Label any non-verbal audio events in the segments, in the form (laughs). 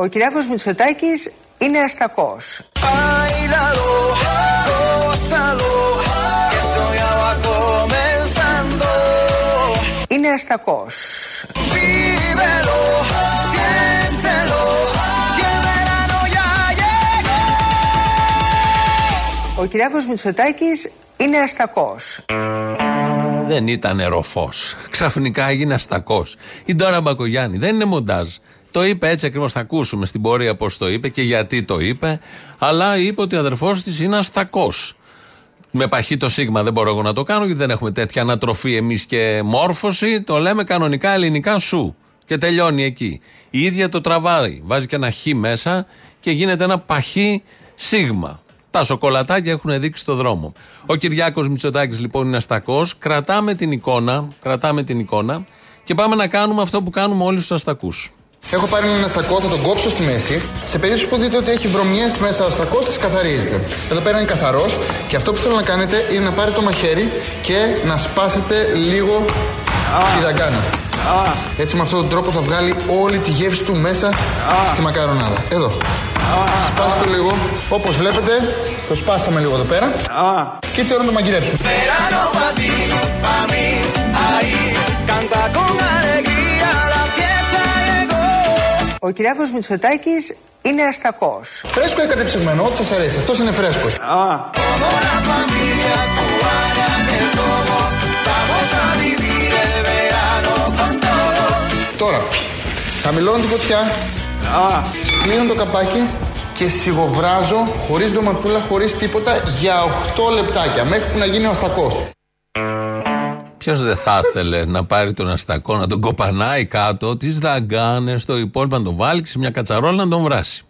Ο Κυριάκος Μητσοτάκης είναι αστακός. Είναι αστακός. Ο Κυριάκος Μητσοτάκης είναι αστακός. Δεν ήταν ροφός. Ξαφνικά έγινε αστακός. Η Ντόρα Μπακογιάννη δεν είναι μοντάζ. Το είπε έτσι ακριβώς. Θα ακούσουμε στην πορεία πώς το είπε και γιατί το είπε. Αλλά είπε ότι ο αδερφός της είναι αστακός. Με παχύ το σίγμα δεν μπορώ εγώ να το κάνω γιατί δεν έχουμε τέτοια ανατροφή εμείς και μόρφωση. Το λέμε κανονικά ελληνικά σου. Και τελειώνει εκεί. Η ίδια το τραβάει. Βάζει και ένα χ μέσα και γίνεται ένα παχύ σίγμα. Τα σοκολατάκια έχουν δείξει το δρόμο. Ο Κυριάκος Μητσοτάκης λοιπόν είναι αστακός. Κρατάμε την εικόνα, κρατάμε την εικόνα και πάμε να κάνουμε αυτό που κάνουμε όλοι στους αστακούς. Έχω πάρει ένα αστακό, θα τον κόψω στη μέση. Σε περίπτωση που δείτε ότι έχει βρωμιές μέσα ο αστακός, τις καθαρίζετε. Εδώ πέρα είναι καθαρός και αυτό που θέλω να κάνετε είναι να πάρετε το μαχαίρι και να σπάσετε λίγο τη δαγκάνα. Έτσι με αυτόν τον τρόπο θα βγάλει όλη τη γεύση του μέσα στη μακαρονάδα. Εδώ. Σπάστε το λίγο. Όπως βλέπετε, το σπάσαμε λίγο εδώ πέρα. Και ήρθε η ώρα να το μαγειρέψουμε. Ο Κυριάκος Μητσοτάκης είναι αστακός. Φρέσκο ή κατεψυγμένο, ό,τι σας αρέσει. Αυτός είναι φρέσκος. Τώρα, χαμηλώνω την φωτιά, κλείνω το καπάκι και σιγοβράζω χωρίς ντοματούλα, χωρίς τίποτα για 8 λεπτάκια μέχρι που να γίνει ο αστακός. Ποιος δεν θα ήθελε να πάρει τον αστακό, να τον κοπανάει κάτω, τις δαγκάνες, το υπόλοιπο να τον βάλει και σε μια κατσαρόλα να τον βράσει.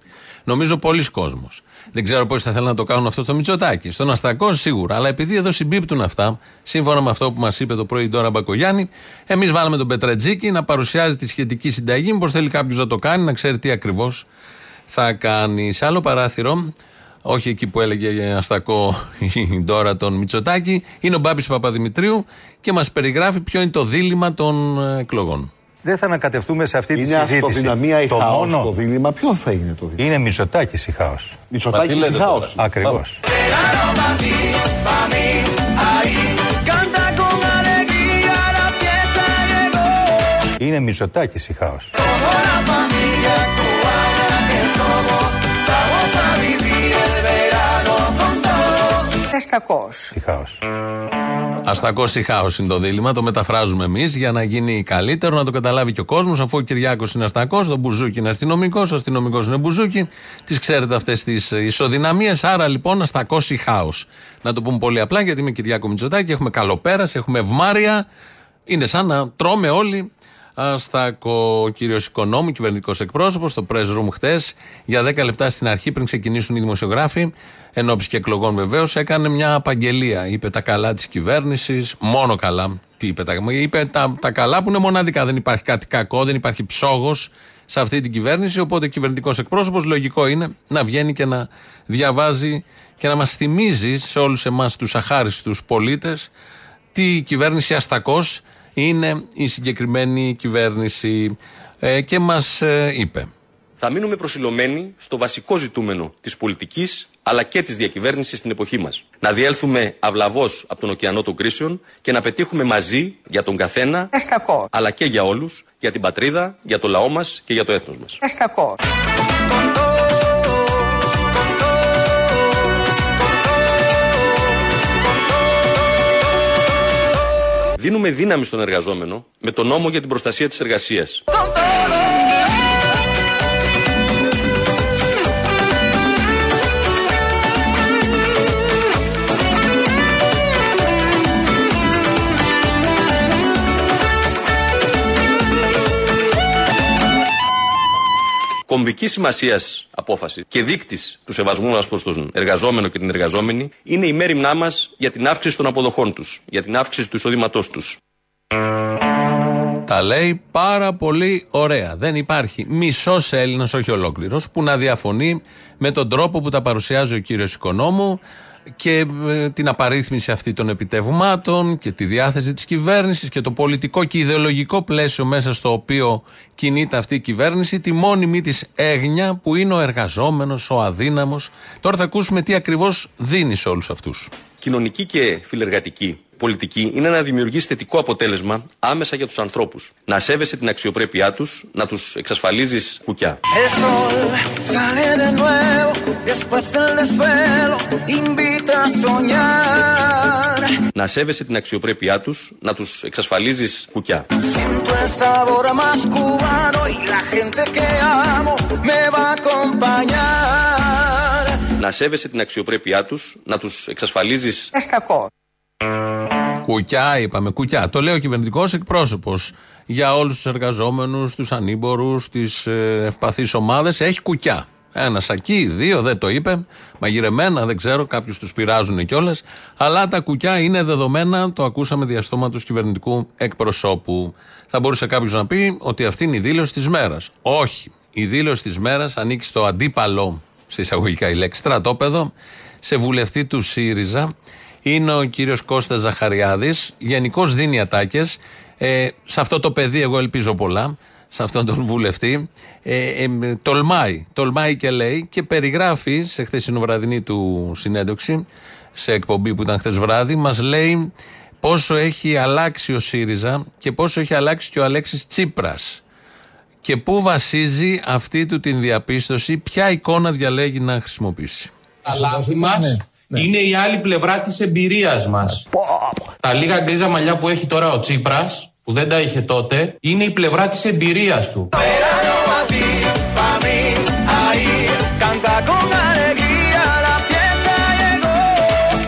Νομίζω πολλοί κόσμος. Δεν ξέρω πώ θα θέλουν να το κάνουν αυτό στο Μητσοτάκι. Στον Αστακό σίγουρα. Αλλά επειδή εδώ συμπίπτουν αυτά, σύμφωνα με αυτό που μας είπε το πρωί τώρα Μπακογιάννη, εμείς βάλαμε τον Πετρατζίκη να παρουσιάζει τη σχετική συνταγή. Μήπως θέλει κάποιος να το κάνει, να ξέρει τι ακριβώς θα κάνει. Σε άλλο παράθυρο, όχι εκεί που έλεγε Αστακό η Ντόρα τον Μητσοτάκη, είναι ο Μπάμπης Παπαδημητρίου και μας περιγράφει ποιο είναι το δίλημα των εκλογών. Δεν θα ανακατευτούμε σε αυτή τη Είναι συζήτηση. αυτοδυναμία ή το χάος μόνο το δίλημα. Ποιο θα είναι το δίλημα; είναι Μητσοτάκης η χάος. Μητσοτάκης ή χάος. Ακριβώς. Είναι Μητσοτάκης η χάος. Είναι αστακός. Η χάος. Αστακός ή χάος είναι το δίλημα. Το μεταφράζουμε εμείς για να γίνει καλύτερο, να το καταλάβει και ο κόσμος. Αφού ο Κυριάκος είναι αστακός, το Μπουζούκι είναι αστυνομικός, ο αστυνομικός είναι Μπουζούκι. Τις ξέρετε αυτές τις ισοδυναμίες. Άρα λοιπόν αστακός ή χάος. Να το πούμε πολύ απλά, γιατί είμαι Κυριάκο Μητσοτάκη, έχουμε καλοπέραση, έχουμε ευμάρεια. Είναι σαν να τρώμε όλοι Αστακό, ο κύριος Οικονόμου, κυβερνητικός εκπρόσωπος, στο press room χτες, για 10 λεπτά στην αρχή, πριν ξεκινήσουν οι δημοσιογράφοι, εν ώψη και εκλογών βεβαίως, έκανε μια απαγγελία. Είπε τα καλά της κυβέρνησης, μόνο καλά. Τι είπε, τα, είπε τα, τα καλά που είναι μοναδικά. Δεν υπάρχει κάτι κακό, δεν υπάρχει ψόγος σε αυτή την κυβέρνηση. Οπότε ο κυβερνητικός εκπρόσωπος, λογικό είναι να βγαίνει και να διαβάζει και να μας θυμίζει σε όλους εμάς τους αχάριστους πολίτες τι η κυβέρνηση Αστακός είναι η συγκεκριμένη κυβέρνηση ε, και μας ε, είπε. Θα μείνουμε προσιλωμένοι στο βασικό ζητούμενο της πολιτικής αλλά και της διακυβέρνησης στην εποχή μας. Να διέλθουμε αυλαβώς από τον ωκεανό των κρίσεων και να πετύχουμε μαζί για τον καθένα Αστακός. αλλά και για όλους, για την πατρίδα, για το λαό μας και για το έθνος μας. Αστακός. Δίνουμε δύναμη στον εργαζόμενο με τον νόμο για την προστασία της εργασίας. Κομβική σημασίας απόφασης και δείκτης του σεβασμού μας προς τον εργαζόμενο και την εργαζόμενη είναι η μέρημνά μας για την αύξηση των αποδοχών τους, για την αύξηση του εισοδήματός τους. Τα λέει πάρα πολύ ωραία. Δεν υπάρχει μισός Έλληνας, όχι ολόκληρος, που να διαφωνεί με τον τρόπο που τα παρουσιάζει ο κύριος Οικονόμου. Και ε, την απαρίθμηση αυτή των επιτεύγματων και τη διάθεση της κυβέρνησης και το πολιτικό και ιδεολογικό πλαίσιο μέσα στο οποίο κινείται αυτή η κυβέρνηση, τη μόνιμη της έγνοια που είναι ο εργαζόμενος, ο αδύναμος. Τώρα θα ακούσουμε τι ακριβώς δίνει σε όλους αυτούς. Κοινωνική και φιλεργατική πολιτική είναι να δημιουργήσει θετικό αποτέλεσμα άμεσα για τους ανθρώπους. Να σέβεσαι την αξιοπρέπειά τους, να τους εξασφαλίζεις κουκιά. Να σέβεσαι την αξιοπρέπειά τους, να τους εξασφαλίζεις κουκιά. Να σέβεσαι την αξιοπρέπειά τους, να τους εξασφαλίζεις. Αστακό. Κουκιά, είπαμε, κουκιά. Το λέει ο κυβερνητικός εκπρόσωπος για όλους τους εργαζόμενους, τους ανήμπορους, τις ε, ευπαθείς ομάδες. Έχει κουκιά. Ένα σακί, δύο, δεν το είπε. Μαγειρεμένα, δεν ξέρω, κάποιους τους πειράζουν κιόλας. Αλλά τα κουκιά είναι δεδομένα, το ακούσαμε διαστόμα τους κυβερνητικού εκπροσώπου. Θα μπορούσε κάποιος να πει ότι αυτή είναι η δήλωση της μέρας. Όχι. Η δήλωση της μέρας ανήκει στο αντίπαλο, σε εισαγωγικά η λέξη, στρατόπεδο, σε βουλευτή του ΣΥΡΙΖΑ είναι ο κύριος Κώστας Ζαχαριάδης. Γενικώς δίνει ατάκες. Ε, σε αυτό το παιδί, εγώ ελπίζω πολλά. Σε αυτόν τον βουλευτή. Ε, ε, τολμάει. Τολμάει και λέει και περιγράφει σε χθεσινοβραδινή του συνέντευξη, σε εκπομπή που ήταν χθες βράδυ, μας λέει πόσο έχει αλλάξει ο ΣΥΡΙΖΑ και πόσο έχει αλλάξει και ο Αλέξης Τσίπρας και πού βασίζει αυτή του την διαπίστωση, ποια εικόνα διαλέγει να χρησιμοποιήσει. Τα λάθη μας ναι. Είναι η άλλη πλευρά της εμπειρίας μας. Τα λίγα γκρίζα μαλλιά που έχει τώρα ο Τσίπρας, που δεν τα είχε τότε, είναι η πλευρά της εμπειρίας του.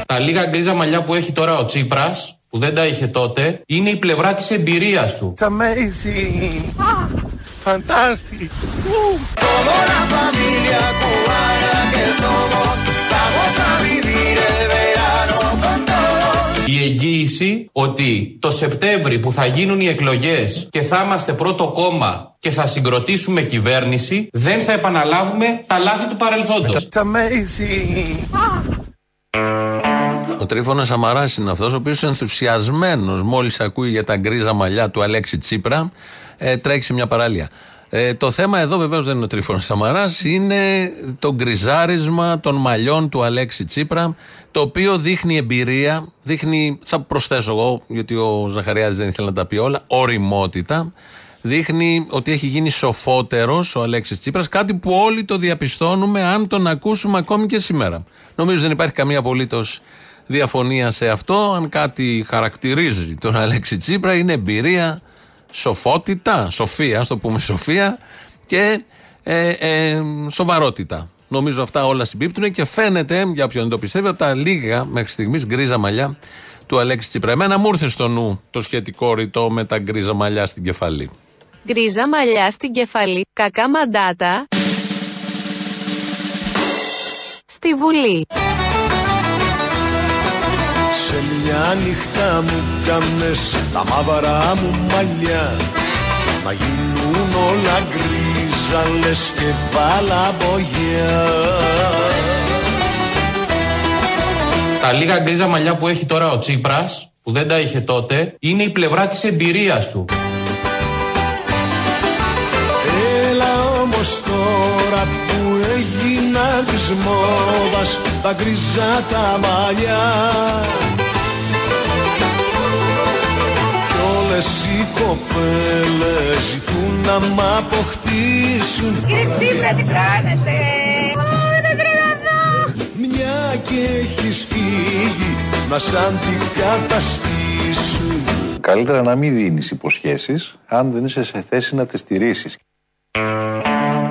Τα λίγα γκρίζα μαλλιά που έχει τώρα ο Τσίπρας, που δεν τα είχε τότε, είναι η πλευρά της εμπειρίας του. It's amazing. Fantastic. Η εγγύηση ότι το Σεπτέμβρη που θα γίνουν οι εκλογές και θα είμαστε πρώτο κόμμα και θα συγκροτήσουμε κυβέρνηση, δεν θα επαναλάβουμε τα λάθη του παρελθόντος. Ο Τρίφωνα Αμαρά είναι αυτός ο οποίος ενθουσιασμένος μόλις ακούει για τα γκρίζα μαλλιά του Αλέξη Τσίπρα, ε, τρέχει σε μια παραλία. Ε, το θέμα εδώ βεβαίως δεν είναι ο Τρίφωνα Σαμαράς, είναι το γκριζάρισμα των μαλλιών του Αλέξη Τσίπρα, το οποίο δείχνει εμπειρία, δείχνει, θα προσθέσω εγώ, γιατί ο Ζαχαριάδης δεν ήθελε να τα πει όλα, οριμότητα. Δείχνει ότι έχει γίνει σοφότερος ο Αλέξης Τσίπρας, κάτι που όλοι το διαπιστώνουμε αν τον ακούσουμε ακόμη και σήμερα. Νομίζω δεν υπάρχει καμία απολύτως διαφωνία σε αυτό. Αν κάτι χαρακτηρίζει τον Αλέξη Τσίπρα, είναι εμπειρία, σοφότητα, σοφία, ας το πούμε σοφία και ε, ε, σοβαρότητα. Νομίζω αυτά όλα συμπίπτουν και φαίνεται, για όποιον δεν το πιστεύει, από τα λίγα μέχρι στιγμής γκρίζα μαλλιά του Αλέξη Τσίπρα. Εμένα μου ήρθε στο νου το σχετικό ρητό με τα γκρίζα μαλλιά στην κεφαλή. Γκρίζα μαλλιά στην κεφαλή, κακά μαντάτα. Στη Βουλή. Σε μια νύχτα μου κάμες τα μαύρα μου μαλλιά. Να γίνουν όλα γκρίζα λες και βαλαμπογιά Τα λίγα γκρίζα μαλλιά που έχει τώρα ο Τσίπρας που δεν τα είχε τότε είναι η πλευρά της εμπειρίας του. Έλα όμως τώρα που έγινα της μόδας τα γκρίζα τα μαλλιά όλες οι κοπέλες ζητούν να μ' αποκτήσουν. Κύριε Τσίπρα τι κάνετε; Μια και έχεις φύγει να σ' αντικαταστήσουν. Καλύτερα να μην δίνεις υποσχέσεις αν δεν είσαι σε θέση να τις στηρίσεις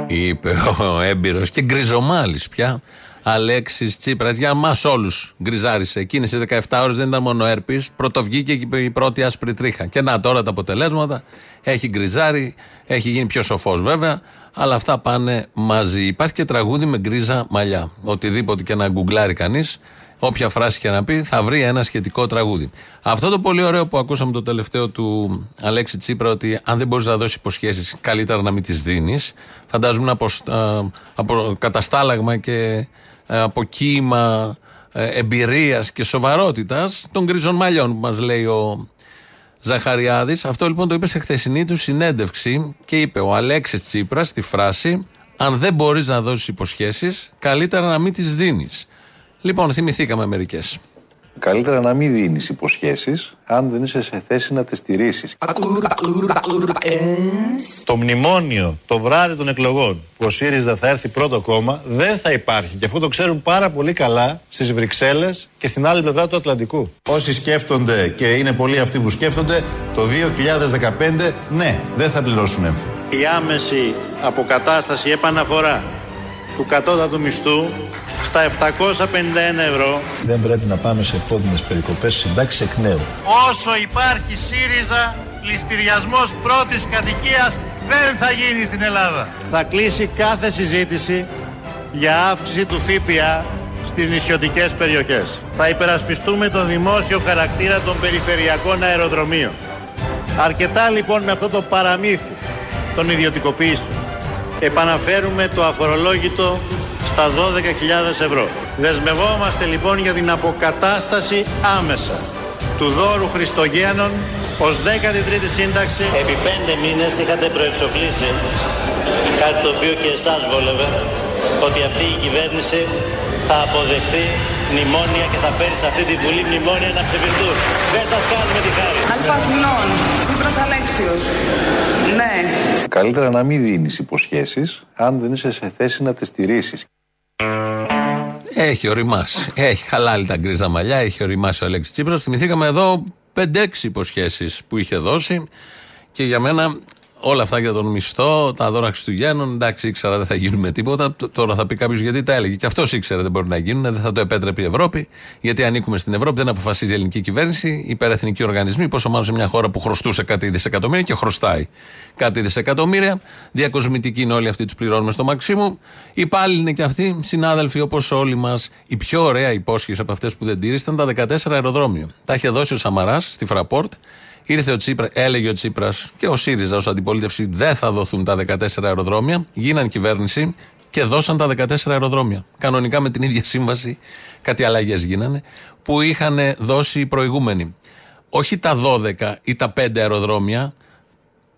Είπε ο έμπειρος και γκριζομάλης πια Αλέξης Τσίπρας. Για μας όλους γκριζάρισε. Εκείνε οι 17 ώρες δεν ήταν μόνο έρπης. Πρωτοβγήκε και η πρώτη άσπρη τρίχα. Και να τώρα τα αποτελέσματα. Έχει γκριζάρει, έχει γίνει πιο σοφός βέβαια. Αλλά αυτά πάνε μαζί. Υπάρχει και τραγούδι με γκρίζα μαλλιά. Οτιδήποτε και να γκουγκλάρει κανείς, όποια φράση και να πει, θα βρει ένα σχετικό τραγούδι. Αυτό το πολύ ωραίο που ακούσαμε το τελευταίο του Αλέξη Τσίπρα, ότι αν δεν μπορείς να δώσεις υποσχέσεις, καλύτερα να μην τις δίνεις. Φαντάζομαι από, από καταστάλαγμα και ε, από κύμα εμπειρίας και σοβαρότητας των γκριζών μαλλιών που μας λέει ο Ζαχαριάδης. Αυτό λοιπόν το είπε σε χθεσινή του συνέντευξη και είπε ο Αλέξης Τσίπρας τη φράση Αν δεν μπορείς να δώσεις υποσχέσεις, καλύτερα να μην τις δίνεις. Λοιπόν, θυμηθήκαμε μερικές. Καλύτερα να μην δίνεις υποσχέσεις αν δεν είσαι σε θέση να τις στηρίσει. Το μνημόνιο το βράδυ των εκλογών που ο ΣΥΡΙΖΑ θα έρθει πρώτο κόμμα δεν θα υπάρχει. Και αυτό το ξέρουν πάρα πολύ καλά στις Βρυξέλλες και στην άλλη πλευρά του Ατλαντικού. Όσοι σκέφτονται και είναι πολλοί αυτοί που σκέφτονται, το 2015 ναι, δεν θα πληρώσουν έμφυα. Η άμεση αποκατάσταση επαναφορά του κατώτατου μισθού στα 751 ευρώ. Δεν πρέπει να πάμε σε επώδυνες περικοπές συντάξεις εκ νέου. Όσο υπάρχει ΣΥΡΙΖΑ, πληστηριασμός πρώτης κατοικίας δεν θα γίνει στην Ελλάδα. Θα κλείσει κάθε συζήτηση για αύξηση του ΦΠΑ στις νησιωτικές περιοχές. Θα υπερασπιστούμε τον δημόσιο χαρακτήρα των περιφερειακών αεροδρομίων. Αρκετά λοιπόν με αυτό το παραμύθι των ιδιωτικοποιήσεων. Επαναφέρουμε το αφορολόγητο στα 12.000 ευρώ. Δεσμευόμαστε λοιπόν για την αποκατάσταση άμεσα του δώρου Χριστογέννων ως 13η σύνταξη. Επί πέντε μήνες είχατε προεξοφλήσει κάτι το οποίο και εσάς βόλευε ότι αυτή η κυβέρνηση θα αποδεχθεί μνημόνια και θα φέρει σε αυτή τη Βουλή μνημόνια να ψηφιστούν. Δεν σας κάνουμε τη χάρη. Αλφαθηνών, Τσίπρας Αλέξιος. Ναι. Καλύτερα να μην δίνεις υποσχέσεις αν δεν είσαι σε θέση να τις στηρίσει. Έχει οριμάσει. Έχει χαλάλει τα γκρίζα μαλλιά, έχει οριμάσει ο Αλέξης Τσίπρας. Θυμηθήκαμε εδώ 5-6 υποσχέσεις που είχε δώσει και για μένα όλα αυτά για τον μισθό, τα δώρα Χριστουγέννων, εντάξει, ήξερα δεν θα γίνουν με τίποτα. Τώρα θα πει κάποιος γιατί τα έλεγε. Και αυτός ήξερε δεν μπορεί να γίνουν, δεν θα το επέτρεπε η Ευρώπη. Γιατί ανήκουμε στην Ευρώπη, δεν αποφασίζει η ελληνική κυβέρνηση, υπερεθνικοί οργανισμοί, πόσο μάλλον σε μια χώρα που χρωστούσε κάτι δισεκατομμύρια και χρωστάει κάτι δισεκατομμύρια. Διακοσμητικοί είναι όλοι αυτοί, τους πληρώνουμε στο μαξίμου. Οι υπάλληλοι είναι και αυτοί, συνάδελφοι όπως όλοι μας. Η πιο ωραία υπόσχεση από αυτές που δεν τήρησαν τα 14 αεροδρόμια. Τα είχε δώσει ο Σαμαράς στη Φραπόρτ Ήρθε ο Τσίπρα, έλεγε ο Τσίπρας και ο ΣΥΡΙΖΑ ως αντιπολίτευση δεν θα δοθούν τα 14 αεροδρόμια. Γίναν κυβέρνηση και δώσαν τα 14 αεροδρόμια. Κανονικά με την ίδια σύμβαση, κάτι αλλαγές γίνανε, που είχαν δώσει οι προηγούμενοι. Όχι τα 12 ή τα 5 αεροδρόμια,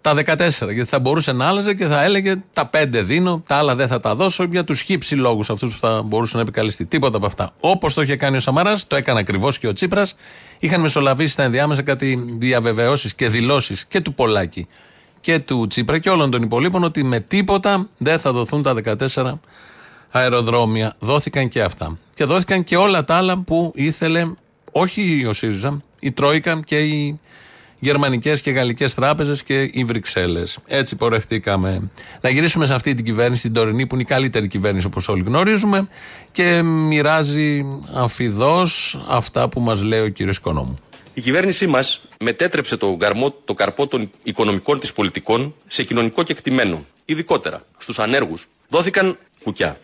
τα 14. Γιατί θα μπορούσε να άλλαζε και θα έλεγε τα 5 δίνω, τα άλλα δεν θα τα δώσω για τους χύψη λόγους αυτούς που θα μπορούσε να επικαλεστεί. Τίποτα από αυτά. Όπως το είχε κάνει ο Σαμαράς, το έκανε ακριβώς και ο Τσίπρας. Είχαν μεσολαβήσει στα ενδιάμεσα κάτι διαβεβαιώσεις και δηλώσεις και του Πολάκη και του Τσίπρα και όλων των υπολείπων ότι με τίποτα δεν θα δοθούν τα 14 αεροδρόμια. Δόθηκαν και αυτά. Και δόθηκαν και όλα τα άλλα που ήθελε όχι ο ΣΥΡΙΖΑ, η Τρόικα και η γερμανικές και γαλλικές τράπεζες και οι Βρυξέλλες. Έτσι πορευτήκαμε. Να γυρίσουμε σε αυτή την κυβέρνηση, την τωρινή, που είναι η καλύτερη κυβέρνηση όπως όλοι γνωρίζουμε και μοιράζει αμφιδό αυτά που μας λέει ο κύριος Οικονόμου. Η κυβέρνησή μας μετέτρεψε το, γαρμό, το καρπό των οικονομικών της πολιτικών σε κοινωνικό κεκτημένο. Ειδικότερα στους ανέργους δόθηκαν κουκιά.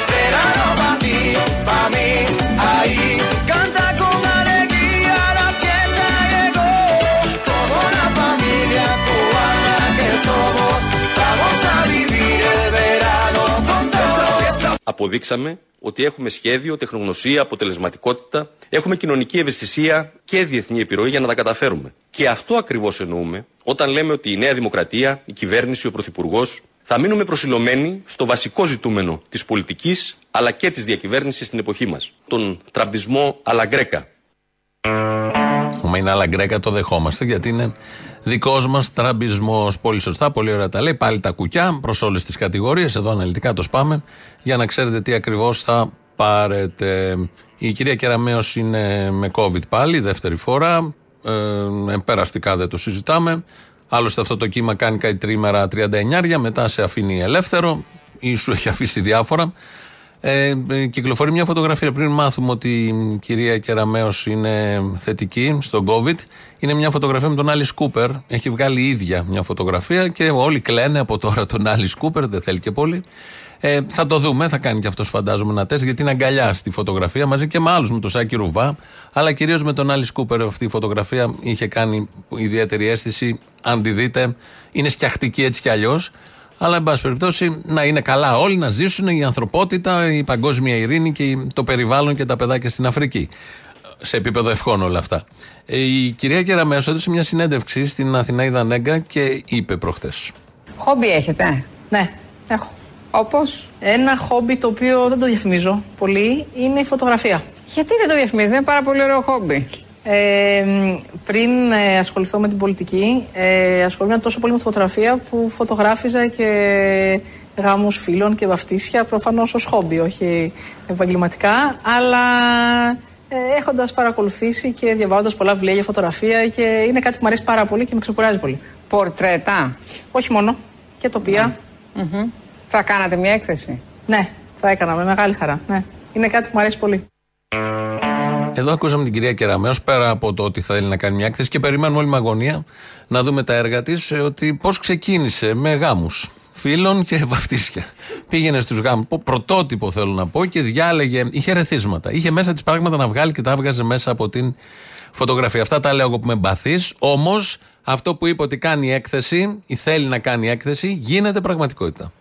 Αποδείξαμε ότι έχουμε σχέδιο, τεχνογνωσία, αποτελεσματικότητα, έχουμε κοινωνική ευαισθησία και διεθνή επιρροή για να τα καταφέρουμε. Και αυτό ακριβώς εννοούμε όταν λέμε ότι η Νέα Δημοκρατία, η κυβέρνηση, ο Πρωθυπουργός θα μείνουμε προσιλωμένοι στο βασικό ζητούμενο της πολιτικής αλλά και της διακυβέρνησης στην εποχή μας. Τον τραμπισμό αλαγκρέκα. Μα είναι αλαγκρέκα, το δεχόμαστε γιατί είναι Δικός μας τραμπισμός. Πολύ σωστά, πολύ ωραία τα λέει. Πάλι τα κουκιά προς όλες τις κατηγορίες. Εδώ αναλυτικά το σπάμε για να ξέρετε τι ακριβώς θα πάρετε. Η κυρία Κεραμέο είναι με COVID πάλι, δεύτερη φορά. Ε, περαστικά δεν το συζητάμε. Άλλωστε αυτό το κύμα κάνει κάτι τρίμερα 39, μετά σε αφήνει ελεύθερο ή σου έχει αφήσει διάφορα. Ε, ε, κυκλοφορεί μια φωτογραφία πριν μάθουμε ότι η κυρία Κεραμέο είναι θετική στον COVID. Είναι μια φωτογραφία με τον Άλλη Κούπερ. Έχει βγάλει η ίδια μια φωτογραφία και όλοι κλαίνε από τώρα τον Άλλη Κούπερ, δεν θέλει και πολύ. Ε, θα το δούμε, θα κάνει και αυτός φαντάζομαι ένα τεστ γιατί είναι αγκαλιά στη φωτογραφία μαζί και με άλλους, με τον Σάκη Ρουβά. Αλλά κυρίως με τον Άλλη Κούπερ αυτή η φωτογραφία είχε κάνει ιδιαίτερη αίσθηση. Αν τη δείτε, είναι σκιαχτική έτσι κι αλλιώς. Αλλά, εν πάση περιπτώσει, να είναι καλά όλοι, να ζήσουν η ανθρωπότητα, η παγκόσμια ειρήνη και το περιβάλλον και τα παιδάκια στην Αφρική. Σε επίπεδο ευχών όλα αυτά. Ε, Η κυρία Κεραμέσο έδωσε μια συνέντευξη στην Αθηναίδα Νέγκα και είπε προχτές. Χόμπι έχετε; Ναι, έχω. Όπως. Ένα χόμπι το οποίο δεν το διαφημίζω πολύ είναι η φωτογραφία. Γιατί δεν το διαφημίζετε, είναι πάρα πολύ ωραίο χόμπι. Ε, μ, πριν ε, ασχοληθώ με την πολιτική, ε, ασχολούμαι τόσο πολύ με τη φωτογραφία που φωτογράφιζα και γάμους φίλων και βαφτίσια, προφανώς ως χόμπι, όχι επαγγελματικά, αλλά ε, έχοντας παρακολουθήσει και διαβάζοντας πολλά βιβλία για φωτογραφία και είναι κάτι που μου αρέσει πάρα πολύ και με ξεκουράζει πολύ. Πορτρέτα. Όχι μόνο, και τοπία. Μμμ. Θα κάνατε μια έκθεση; Ναι, θα έκανα με μεγάλη χαρά. Ναι. Είναι κάτι που μου αρέσει πολύ. Εδώ ακούσαμε την κυρία Κεραμέο, πέρα από το ότι θέλει να κάνει μια έκθεση και περιμένουμε όλη με αγωνία να δούμε τα έργα της, ότι πώς ξεκίνησε με γάμους φίλων και (laughs) βαφτίσια. Πήγαινε στους γάμους, πρωτότυπο θέλω να πω, και διάλεγε, είχε ρεθίσματα. Είχε μέσα της πράγματα να βγάλει και τα έβγαζε μέσα από την φωτογραφία. Αυτά τα λέω εγώ που με εμπαθείς. Όμως αυτό που είπε ότι κάνει έκθεση ή θέλει να κάνει έκθεση γίνεται πραγματικότητα.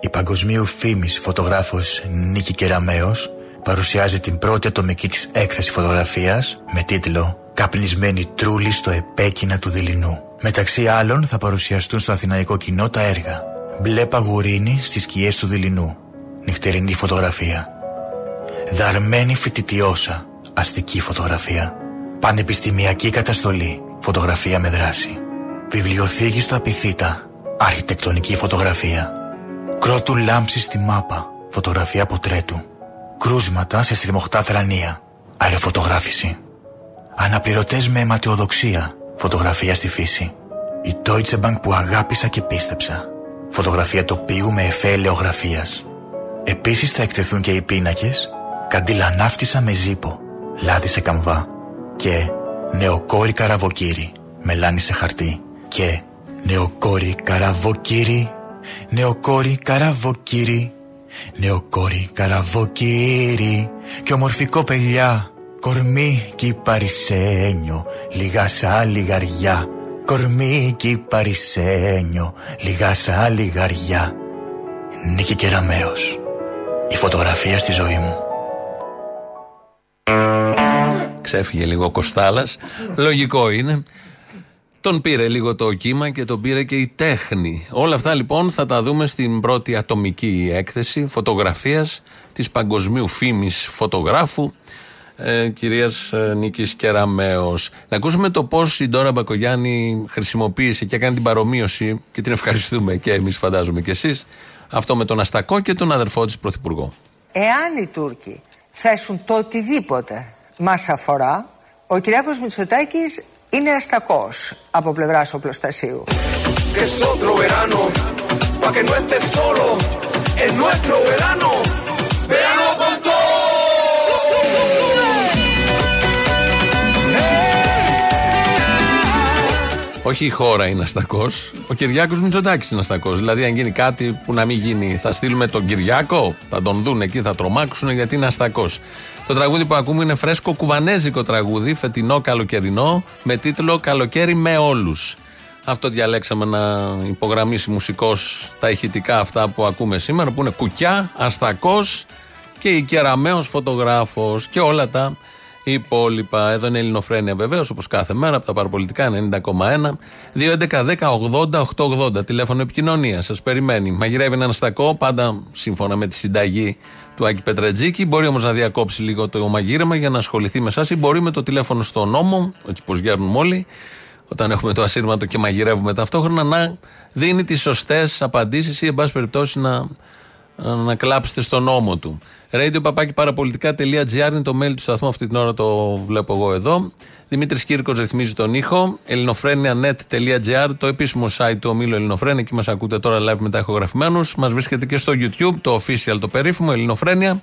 Η παγκοσμίου φήμης φωτογράφος Νίκη Κεραμέως παρουσιάζει την πρώτη ατομική της έκθεση φωτογραφίας με τίτλο «Καπνισμένη τρούλη στο επέκεινα του Δειλινού». Μεταξύ άλλων θα παρουσιαστούν στο αθηναϊκό κοινό τα έργα «Μπλε παγουρίνη στις σκιές του Δειλινού», νυχτερινή φωτογραφία. «Δαρμένη φοιτητιώσα», αστική φωτογραφία. «Πανεπιστημιακή καταστολή», φωτογραφία με δράση. «Βιβλιοθήκη στο Απιθύτα», αρχιτεκτονική φωτογραφία. Κρότου λάμψη στη μάπα. Φωτογραφία ποτρέτου. Κρούσματα σε στριμωχτά θρανία. Αεροφωτογράφηση. Αναπληρωτές με αιματιοδοξία. Φωτογραφία στη φύση. Η Deutsche Bank που αγάπησα και πίστεψα. Φωτογραφία τοπίου με εφέ ελαιογραφίας. Επίσης θα εκτεθούν και οι πίνακες Καντήλα ναύτισα με ζύπο. Λάδι σε καμβά. Και νεοκόρη καραβοκύρι. Μελάνι σε χαρτί. Και νεοκόρη καραβοκύρι. Νεοκόρη καραβοκύρι. Νεοκόρη καραβοκύρι. Και ομορφικό πελιά. Κορμί κυπαρισένιο. Λίγα σαν λιγαριά. Κορμί κυπαρισένιο. Λίγα σαν λιγαριά. Νίκη Κεραμέως. Η φωτογραφία στη ζωή μου. Ξέφυγε λίγο ο Κοστάλα. Λογικό είναι. Τον πήρε λίγο το κύμα και τον πήρε και η τέχνη. Όλα αυτά λοιπόν θα τα δούμε στην πρώτη ατομική έκθεση φωτογραφίας της παγκοσμίου φήμης φωτογράφου ε, κυρίας Νίκης Κεραμέο. Να ακούσουμε το πώς η Ντόρα Μπακογιάννη χρησιμοποίησε και έκανε την παρομοίωση και την ευχαριστούμε και εμείς, φαντάζομαι και εσείς, αυτό με τον Αστακό και τον αδερφό της Πρωθυπουργό. Εάν οι Τούρκοι θέσουν το οτιδήποτε μας αφορά, ο Κυριάκος Μητσοτάκης είναι αστακός από πλευράς οπλοστασίου. Es otro verano, pa' que no estés solo, es nuestro verano, verano con todo. Όχι η χώρα είναι αστακός, ο Κυριάκος Μητσοτάκης είναι αστακός. Δηλαδή, αν γίνει κάτι που να μην γίνει, θα στείλουμε τον Κυριάκο, θα τον δουν εκεί, θα τρομάξουν γιατί είναι αστακός. Το τραγούδι που ακούμε είναι φρέσκο κουβανέζικο τραγούδι, φετινό καλοκαιρινό, με τίτλο Καλοκαίρι με όλους. Αυτό διαλέξαμε να υπογραμμίσει μουσικός τα ηχητικά αυτά που ακούμε σήμερα, που είναι κουκιά, αστακός και η κεραμαίο φωτογράφος και όλα τα υπόλοιπα. Εδώ είναι η Ελληνοφρένεια βεβαίως, όπως κάθε μέρα από τα παραπολιτικά 90,1. 2.11.10.80.880 τηλέφωνο επικοινωνίας. Σας περιμένει. Μαγειρεύει έναν στακό, πάντα σύμφωνα με τη συνταγή του Άκη Πετρατζίκη. Μπορεί όμως να διακόψει λίγο το μαγείρεμα για να ασχοληθεί με εσάς ή μπορεί με το τηλέφωνο στο νόμο, έτσι πως γέρνουμε όλοι, όταν έχουμε το ασύρματο και μαγειρεύουμε ταυτόχρονα, να δίνει τις σωστές απαντήσεις ή, εν πάση περιπτώσει, να να κλάψετε στον νόμο του. Radio παπάκι παραπολιτικά.gr είναι το mail του σταθμού αυτή την ώρα το βλέπω εγώ εδώ. Δημήτρης Κύρκο ρυθμίζει τον ήχο. ελληνοφρένια.net.gr το επίσημο site του ομίλου Ελληνοφρένια. Εκεί μας ακούτε τώρα live μετά ηχογραφημένους. Μας βρίσκεται και στο YouTube, το official, το περίφημο Ελληνοφρένια.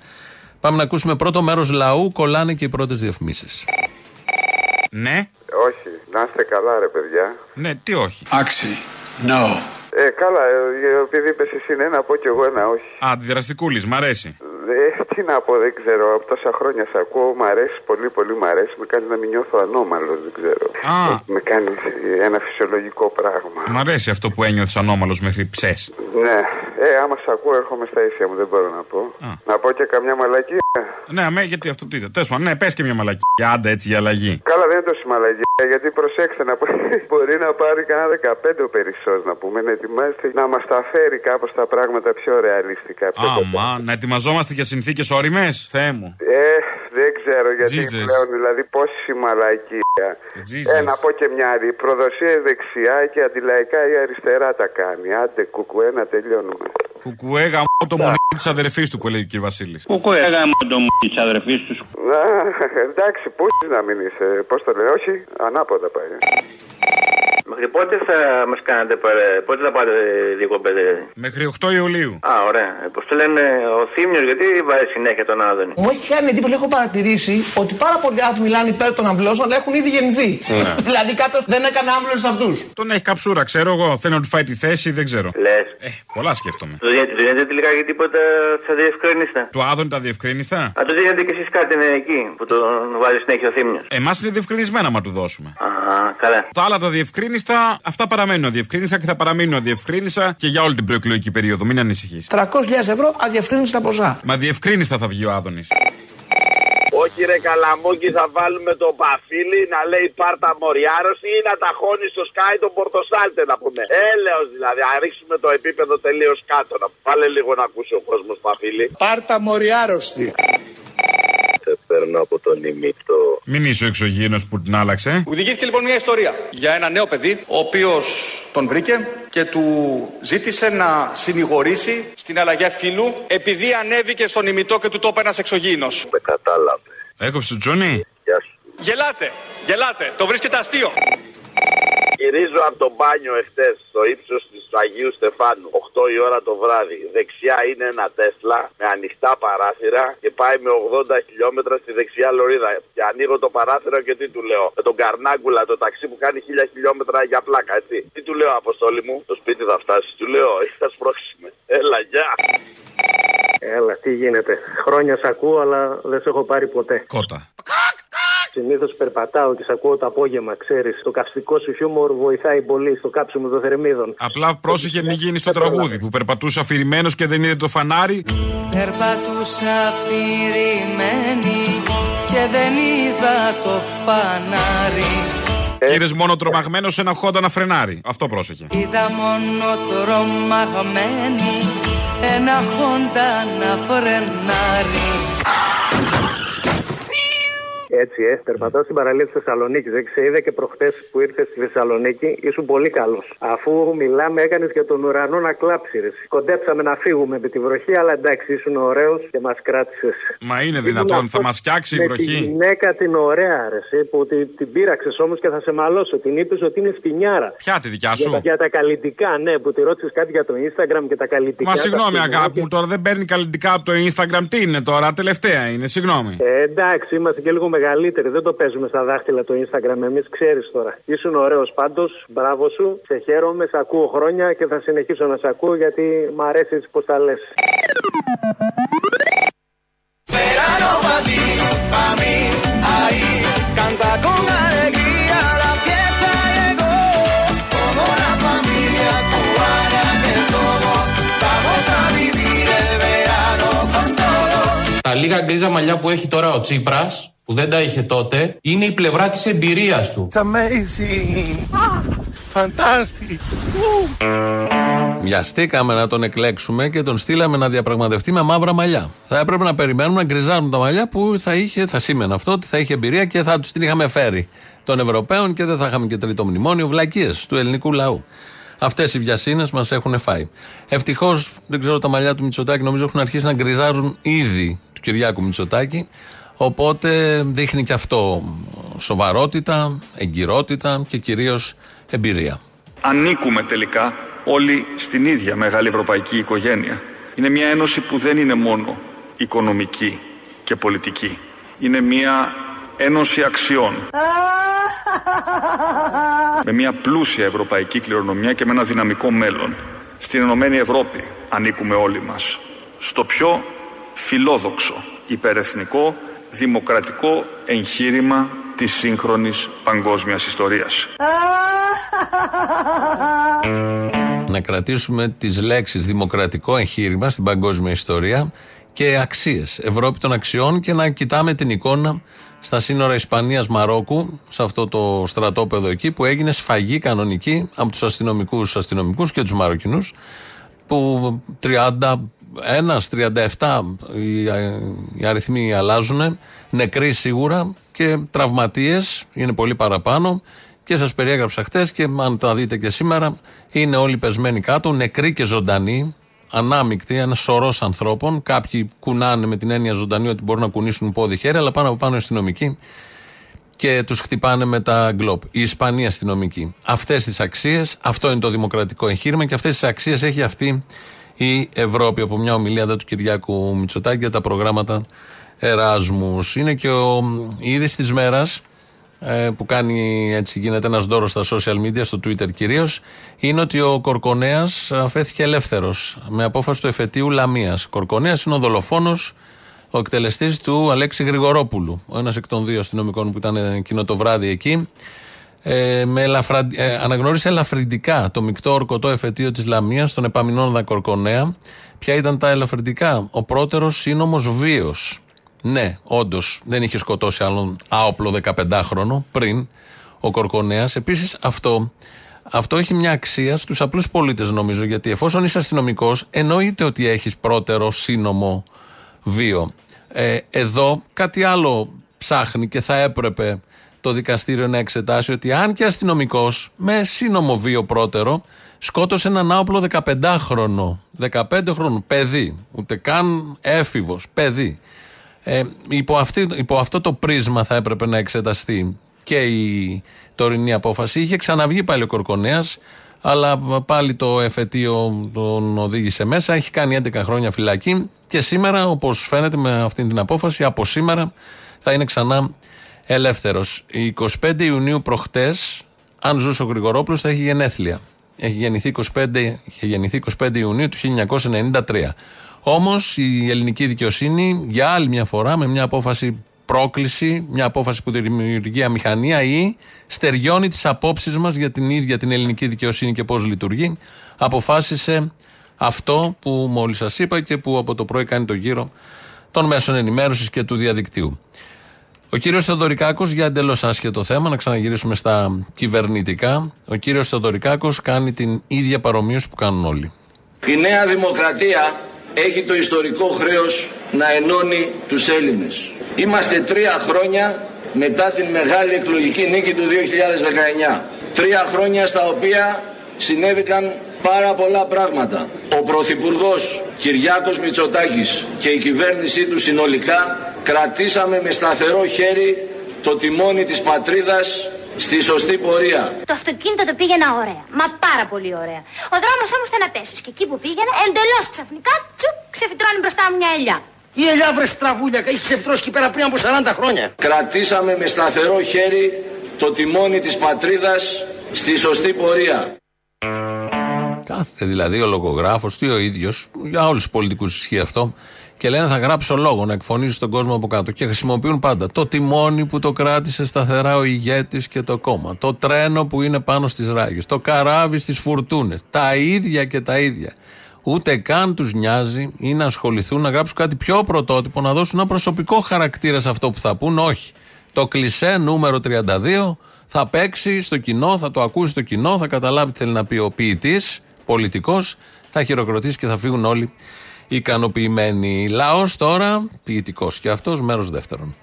Πάμε να ακούσουμε πρώτο μέρος λαού. Κολλάνε και οι πρώτες διαφημίσεις. Ναι. Όχι, να είστε καλά ρε παιδιά. Ναι, τι όχι. Άξι, no. Ε, καλά, ε, επειδή είπες εσύ ναι, να πω κι εγώ ένα όχι. Α, αντιδραστικούλης, μ' αρέσει. Ε, τι να πω, δεν ξέρω. Από τόσα χρόνια σε ακούω, μ' αρέσει πολύ, πολύ μ' αρέσει. Με κάνει να μην νιώθω ανώμαλος, δεν ξέρω. Α. Με κάνει ένα φυσιολογικό πράγμα. Μ' αρέσει αυτό που ένιωθες ανώμαλος μέχρι ψες. Ναι, ε, άμα σε ακούω, έρχομαι στα ίσια μου, δεν μπορώ να πω. Να πω και καμιά μαλακία. Ναι, αμέ, γιατί αυτό τι ήταν. Τέλος πάντων, ναι, πες και μια μαλακή. Άντε έτσι για αλλαγή. Καλά, δεν είναι τόσο μαλακία, γιατί προσέξτε να πω, (laughs) μπορεί να πάρει κανένα 15 ο περισσός να πούμε, να ετοιμάζεται να μας τα φέρει κάπως τα πράγματα πιο ρεαλιστικά. Πιο Άμα, να ετοιμαζόμαστε για συνθήκες όριμες. Θεέ μου; Ε, δεν ξέρω γιατί Jesus. πλέον, δηλαδή πόση μαλακία. Jesus. Ε, να πω και μια άλλη. Η προδοσία η δεξιά και αντιλαϊκά η αριστερά τα κάνει. Άντε, κουκουέ, να τελειώνουμε. Κουκουέ γαμό το μονί της αδερφής του που λέει ο κ. Βασίλης. Κουκουέ γάμο το μου της αδερφής τους. Α, εντάξει, πού να μην είσαι. Πώς το λέω, Όχι, ανάποδα πάει. Μέχρι πότε θα μας κάνετε παρέ, πότε θα πάτε διακοπέ. Μέχρι 8 Ιουλίου. Α, ωραία. Πώς το λένε ο Θήμιος, γιατί βάζει συνέχεια τον Άδωνη; Μου έχει κάνει εντύπωση, έχω παρατηρήσει ότι πάρα πολλοί άνθρωποι μιλάνε υπέρ των αμβλώσεων, αλλά έχουν ήδη γεννηθεί. Ναι. (laughs) δηλαδή κάποιος δεν έκανε άμβλωση σε αυτούς. Τον έχει καψούρα, ξέρω εγώ. Θέλει να του φάει τη θέση, δεν ξέρω. Λες. Ε, πολλά σκέφτομαι. Του δίνετε- του δίνετε τελικά και τίποτα στα διευκρινίστα. Του Άδωνη τα διευκρίνηστα. Α, του δίνετε και εσείς κάτι ναι, εκεί που τον βάζει συνέχεια ο Θήμιος. Εμάς είναι διευκρινισμένα, μα του δώσουμε. Α, καλά. Τα άλλα τα διευκρίνηστα, αυτά παραμένουν αδιευκρίνηστα και θα παραμείνουν αδιευκρίνηστα και για όλη την προεκλογική περίοδο. Μην ανησυχείς. 300.000 ευρώ αδιαφρύνιστα ποσά. Μα διευκρίνηστα θα βγει ο Άδωνης. Όχι ρε καλαμούκι θα βάλουμε το παφίλι να λέει πάρτα μοριάρωση ή να ταχώνει στο σκάι τον πορτοσάλτε να πούμε. Έλεος δηλαδή, να ρίξουμε το επίπεδο τελείως κάτω. Να βάλε λίγο να ακούσει ο κόσμος παφίλι. Πάρτα μοριάρωστη. Σε παίρνω από τον ημίτο. Μην είσαι ο εξωγήινος που την άλλαξε. Μου διηγήθηκε λοιπόν μια ιστορία για ένα νέο παιδί, ο οποίος τον βρήκε και του ζήτησε να συνηγορήσει στην αλλαγή φίλου επειδή ανέβηκε στον ημιτό και του το είπε ένας εξωγήινος. Με κατάλαβε. Έκοψε ο Τζόνι. Γεια σου. Γελάτε, γελάτε, το βρίσκεται αστείο. Γυρίζω από το μπάνιο εχθές στο ύψος του Αγίου Στεφάνου, 8 η ώρα το βράδυ. Δεξιά είναι ένα Τέσλα με ανοιχτά παράθυρα και πάει με 80 χιλιόμετρα στη δεξιά λωρίδα. Και ανοίγω το παράθυρο και τι του λέω. Με τον Καρνάγκουλα, το ταξί που κάνει 1000 χιλιόμετρα για πλάκα, έτσι. Τι του λέω, Αποστόλη μου, το σπίτι θα φτάσει. Του λέω, θα σπρώξουμε. Έλα, γεια. Έλα, τι γίνεται. Χρόνια σ' ακούω, αλλά δεν σε έχω πάρει ποτέ. Κότα. Συνήθως περπατάω και σε ακούω το απόγευμα, ξέρεις. Το καυστικό σου χιούμορ βοηθάει πολύ στο κάψιμο των θερμίδων. Απλά πρόσεχε μην γίνεις το τραγούδι που περπατούσε αφηρημένος και δεν είδε το φανάρι. Περπατούσα αφηρημένη και δεν είδα το φανάρι Και είδες μόνο τρομαγμένος σε ένα χόντα να φρενάρει. Αυτό πρόσεχε. Είδα μόνο τρομαγμένη ένα χόντα να φρενάρει Έτσι, ε. Περπατάω στην παραλία της Θεσσαλονίκης. Δεν σε είδα και προχτές που ήρθες στη Θεσσαλονίκη. Ήσουν πολύ καλός. Αφού μιλάμε, έκανες για τον ουρανό να κλάψει. ρε. Κοντέψαμε να φύγουμε με τη βροχή, αλλά εντάξει, ήσουν ωραίος και μας κράτησες. Μα είναι δυνατόν, θα μας φτιάξει η Με τη βροχή. γυναίκα την ωραία, αρεσί, που την, την πείραξες όμως και θα σε μαλώσω. Την είπες ότι είναι σπινιάρα. Ποια τη δικιά Για, τα- σου. για τα καλλιτικά, ναι, που τη ρώτησες κάτι για το Instagram και τα καλλιτικά. Μα τα συγγνώμη, σπινιά αγάπη και- μου, τώρα δεν παίρνει καλλιτικά από το Instagram. Τι είναι τώρα, τελευταία είναι, συγγνώμη. Ε, εντάξει, είμαστε και λίγο μεγαλύτεροι. Δεν το παίζουμε στα δάχτυλα το Instagram. Εμείς ξέρεις τώρα. Ήσουν ωραίος πάντως. Μπράβο σου. Σε χαίρομαι. Σε ακούω χρόνια και θα συνεχίσω να σε ακούω γιατί μ' αρέσει πώ τα λες. Verano pa' ti, pa' mí, ahí. Canta con alegría, la fiesta llegó. Como la familia cubana que somos, vamos a vivir el verano con todos. Τα λίγα γκρίζα μαλλιά που έχει τώρα ο Τσίπρας, που δεν τα είχε τότε, είναι η πλευρά της εμπειρίας του. It's amazing. Fantastic. Βιαστήκαμε να τον εκλέξουμε και τον στείλαμε να διαπραγματευτεί με μαύρα μαλλιά. Θα έπρεπε να περιμένουμε να γκριζάρουν τα μαλλιά που θα, είχε, θα σήμαινε αυτό ότι θα είχε εμπειρία και θα τους την είχαμε φέρει των Ευρωπαίων και δεν θα είχαμε και τρίτο μνημόνιο. Βλακίες του ελληνικού λαού. Αυτές οι βιασύνες μας έχουν φάει. Ευτυχώς, δεν ξέρω, τα μαλλιά του Μητσοτάκη νομίζω έχουν αρχίσει να γκριζάρουν ήδη του Κυριάκου Μητσοτάκη. Οπότε δείχνει και αυτό σοβαρότητα, εγκυρότητα και κυρίως εμπειρία. Ανήκουμε τελικά όλοι στην ίδια μεγάλη ευρωπαϊκή οικογένεια. Είναι μια ένωση που δεν είναι μόνο οικονομική και πολιτική. Είναι μια ένωση αξιών (laughs) με μια πλούσια ευρωπαϊκή κληρονομιά και με ένα δυναμικό μέλλον. Στην Ενωμένη Ευρώπη ανήκουμε όλοι μας. Στο πιο φιλόδοξο, υπερεθνικό, δημοκρατικό εγχείρημα της σύγχρονης παγκόσμιας ιστορίας. Να κρατήσουμε τις λέξεις δημοκρατικό εγχείρημα στην παγκόσμια ιστορία και αξίες, Ευρώπη των αξιών και να κοιτάμε την εικόνα στα σύνορα Ισπανίας-Μαρόκου, σε αυτό το στρατόπεδο εκεί που έγινε σφαγή κανονική από τους αστυνομικούς αστυνομικούς και τους Μαροκινούς που 31, 37 οι, οι αριθμοί αλλάζουν, νεκροί σίγουρα και τραυματίες είναι πολύ παραπάνω και σας περιέγραψα χτες και αν τα δείτε και σήμερα είναι όλοι πεσμένοι κάτω, νεκροί και ζωντανοί ανάμεικτοι, ένας σωρός ανθρώπων. Κάποιοι κουνάνε με την έννοια ζωντανή ότι μπορούν να κουνήσουν πόδι χέρι, αλλά πάνω από πάνω αστυνομικοί και τους χτυπάνε με τα γκλοπ. Η Ισπανία αστυνομική. Αυτές τις αξίες, αυτό είναι το δημοκρατικό εγχείρημα και αυτές τις αξίες έχει αυτή η Ευρώπη. Από μια ομιλία εδώ του Κυριάκου Μητσοτάκη για τα προγράμματα Εράσμους. Είναι και ο, η είδηση της μέρας ε, που κάνει έτσι γίνεται ένας δώρος στα social media, στο Twitter κυρίως, είναι ότι ο Κορκονέας αφέθηκε ελεύθερος με απόφαση του εφετείου Λαμίας. Κορκονέας είναι ο δολοφόνος, ο εκτελεστής του Αλέξη Γρηγορόπουλου, ο ένας εκ των δύο αστυνομικών που ήταν εκείνο το βράδυ εκεί. Ε, με ελαφρα... ε, αναγνώρισε ελαφρυντικά το μεικτό ορκωτό εφετείο της Λαμίας στον επαμεινόντα Κορκονέα. Ποια ήταν τα ελαφρυντικά, ο πρώτερος σύνομος βίος. Ναι, όντως δεν είχε σκοτώσει άλλον άοπλο 15χρονο πριν ο Κορκονέας. Επίσης αυτό, αυτό έχει μια αξία στους απλούς πολίτες, νομίζω, γιατί εφόσον είσαι αστυνομικός, εννοείται ότι έχεις πρώτερο σύνομο βίο. Ε, εδώ κάτι άλλο ψάχνει και θα έπρεπε το δικαστήριο να εξετάσει ότι αν και αστυνομικός με σύνομο βίο πρώτερο σκότωσε έναν άοπλο 15χρονο, 15χρονο παιδί, ούτε καν έφηβος, παιδί. Ε, υπό, αυτή, υπό αυτό το πρίσμα θα έπρεπε να εξεταστεί και η τωρινή απόφαση. Είχε ξαναβγεί πάλι ο Κορκονέας αλλά πάλι το εφετείο τον οδήγησε μέσα. Έχει κάνει 11 χρόνια φυλακή και σήμερα, όπως φαίνεται με αυτή την απόφαση, από σήμερα θα είναι ξανά ελεύθερος. Η 25 Ιουνίου προχτές, αν ζούσε ο Γρηγορόπουλος, θα έχει γενέθλια. Έχει γεννηθεί 25, είχε γεννηθεί 25 Ιουνίου του 1993. Όμως η ελληνική δικαιοσύνη για άλλη μια φορά με μια απόφαση πρόκληση, μια απόφαση που δημιουργεί αμηχανία ή στεριώνει τις απόψεις μας για την ίδια την ελληνική δικαιοσύνη και πώς λειτουργεί, αποφάσισε αυτό που μόλις σας είπα και που από το πρωί κάνει το γύρο των μέσων ενημέρωσης και του διαδικτύου. Ο κύριος Θεοδωρικάκος, για εντελώς άσχετο θέμα, να ξαναγυρίσουμε στα κυβερνητικά. Ο κύριος Θεοδωρικάκος κάνει την ίδια παρομοίωση που κάνουν όλοι. Η Νέα Δημοκρατία έχει το ιστορικό χρέος να ενώνει τους Έλληνες. Είμαστε τρία χρόνια μετά την μεγάλη εκλογική νίκη του 2019. Τρία χρόνια στα οποία συνέβηκαν πάρα πολλά πράγματα. Ο Πρωθυπουργός Κυριάκος Μητσοτάκης και η κυβέρνησή του συνολικά κρατήσαμε με σταθερό χέρι το τιμόνι της πατρίδας στη σωστή πορεία. Το αυτοκίνητο το πήγαινα ωραία. Μα πάρα πολύ ωραία. Ο δρόμος όμως ήταν απέσιος. Και εκεί που πήγαινα, εντελώς ξαφνικά, τσουπ, ξεφυτρώνει μπροστά μου μια ελιά. Η ελιά βρε στραβούλια, έχει ξεφτρώσει εκεί πέρα πριν από 40 χρόνια. Κρατήσαμε με σταθερό χέρι το τιμόνι της πατρίδας στη σωστή πορεία. Κάθε δηλαδή ο λογογράφος του ή ο ίδιος, για όλους τους πολιτικούς ισχύει αυτό, και λένε θα γράψω λόγο να εκφωνήσει τον κόσμο από κάτω. Και χρησιμοποιούν πάντα το τιμόνι που το κράτησε σταθερά ο ηγέτης και το κόμμα. Το τρένο που είναι πάνω στις ράγες. Το καράβι στις φουρτούνες. Τα ίδια και τα ίδια. Ούτε καν τους νοιάζει ή να ασχοληθούν να γράψουν κάτι πιο πρωτότυπο, να δώσουν ένα προσωπικό χαρακτήρα σε αυτό που θα πούν. Όχι. Το κλισέ νούμερο 32 θα παίξει στο κοινό, θα το ακούσει το κοινό, θα καταλάβει τι θέλει να πει ο ποιητής, πολιτικός, θα χειροκροτήσει και θα φύγουν όλοι ικανοποιημένοι. Λαός τώρα, ποιητικός και αυτός, μέρος δεύτερον.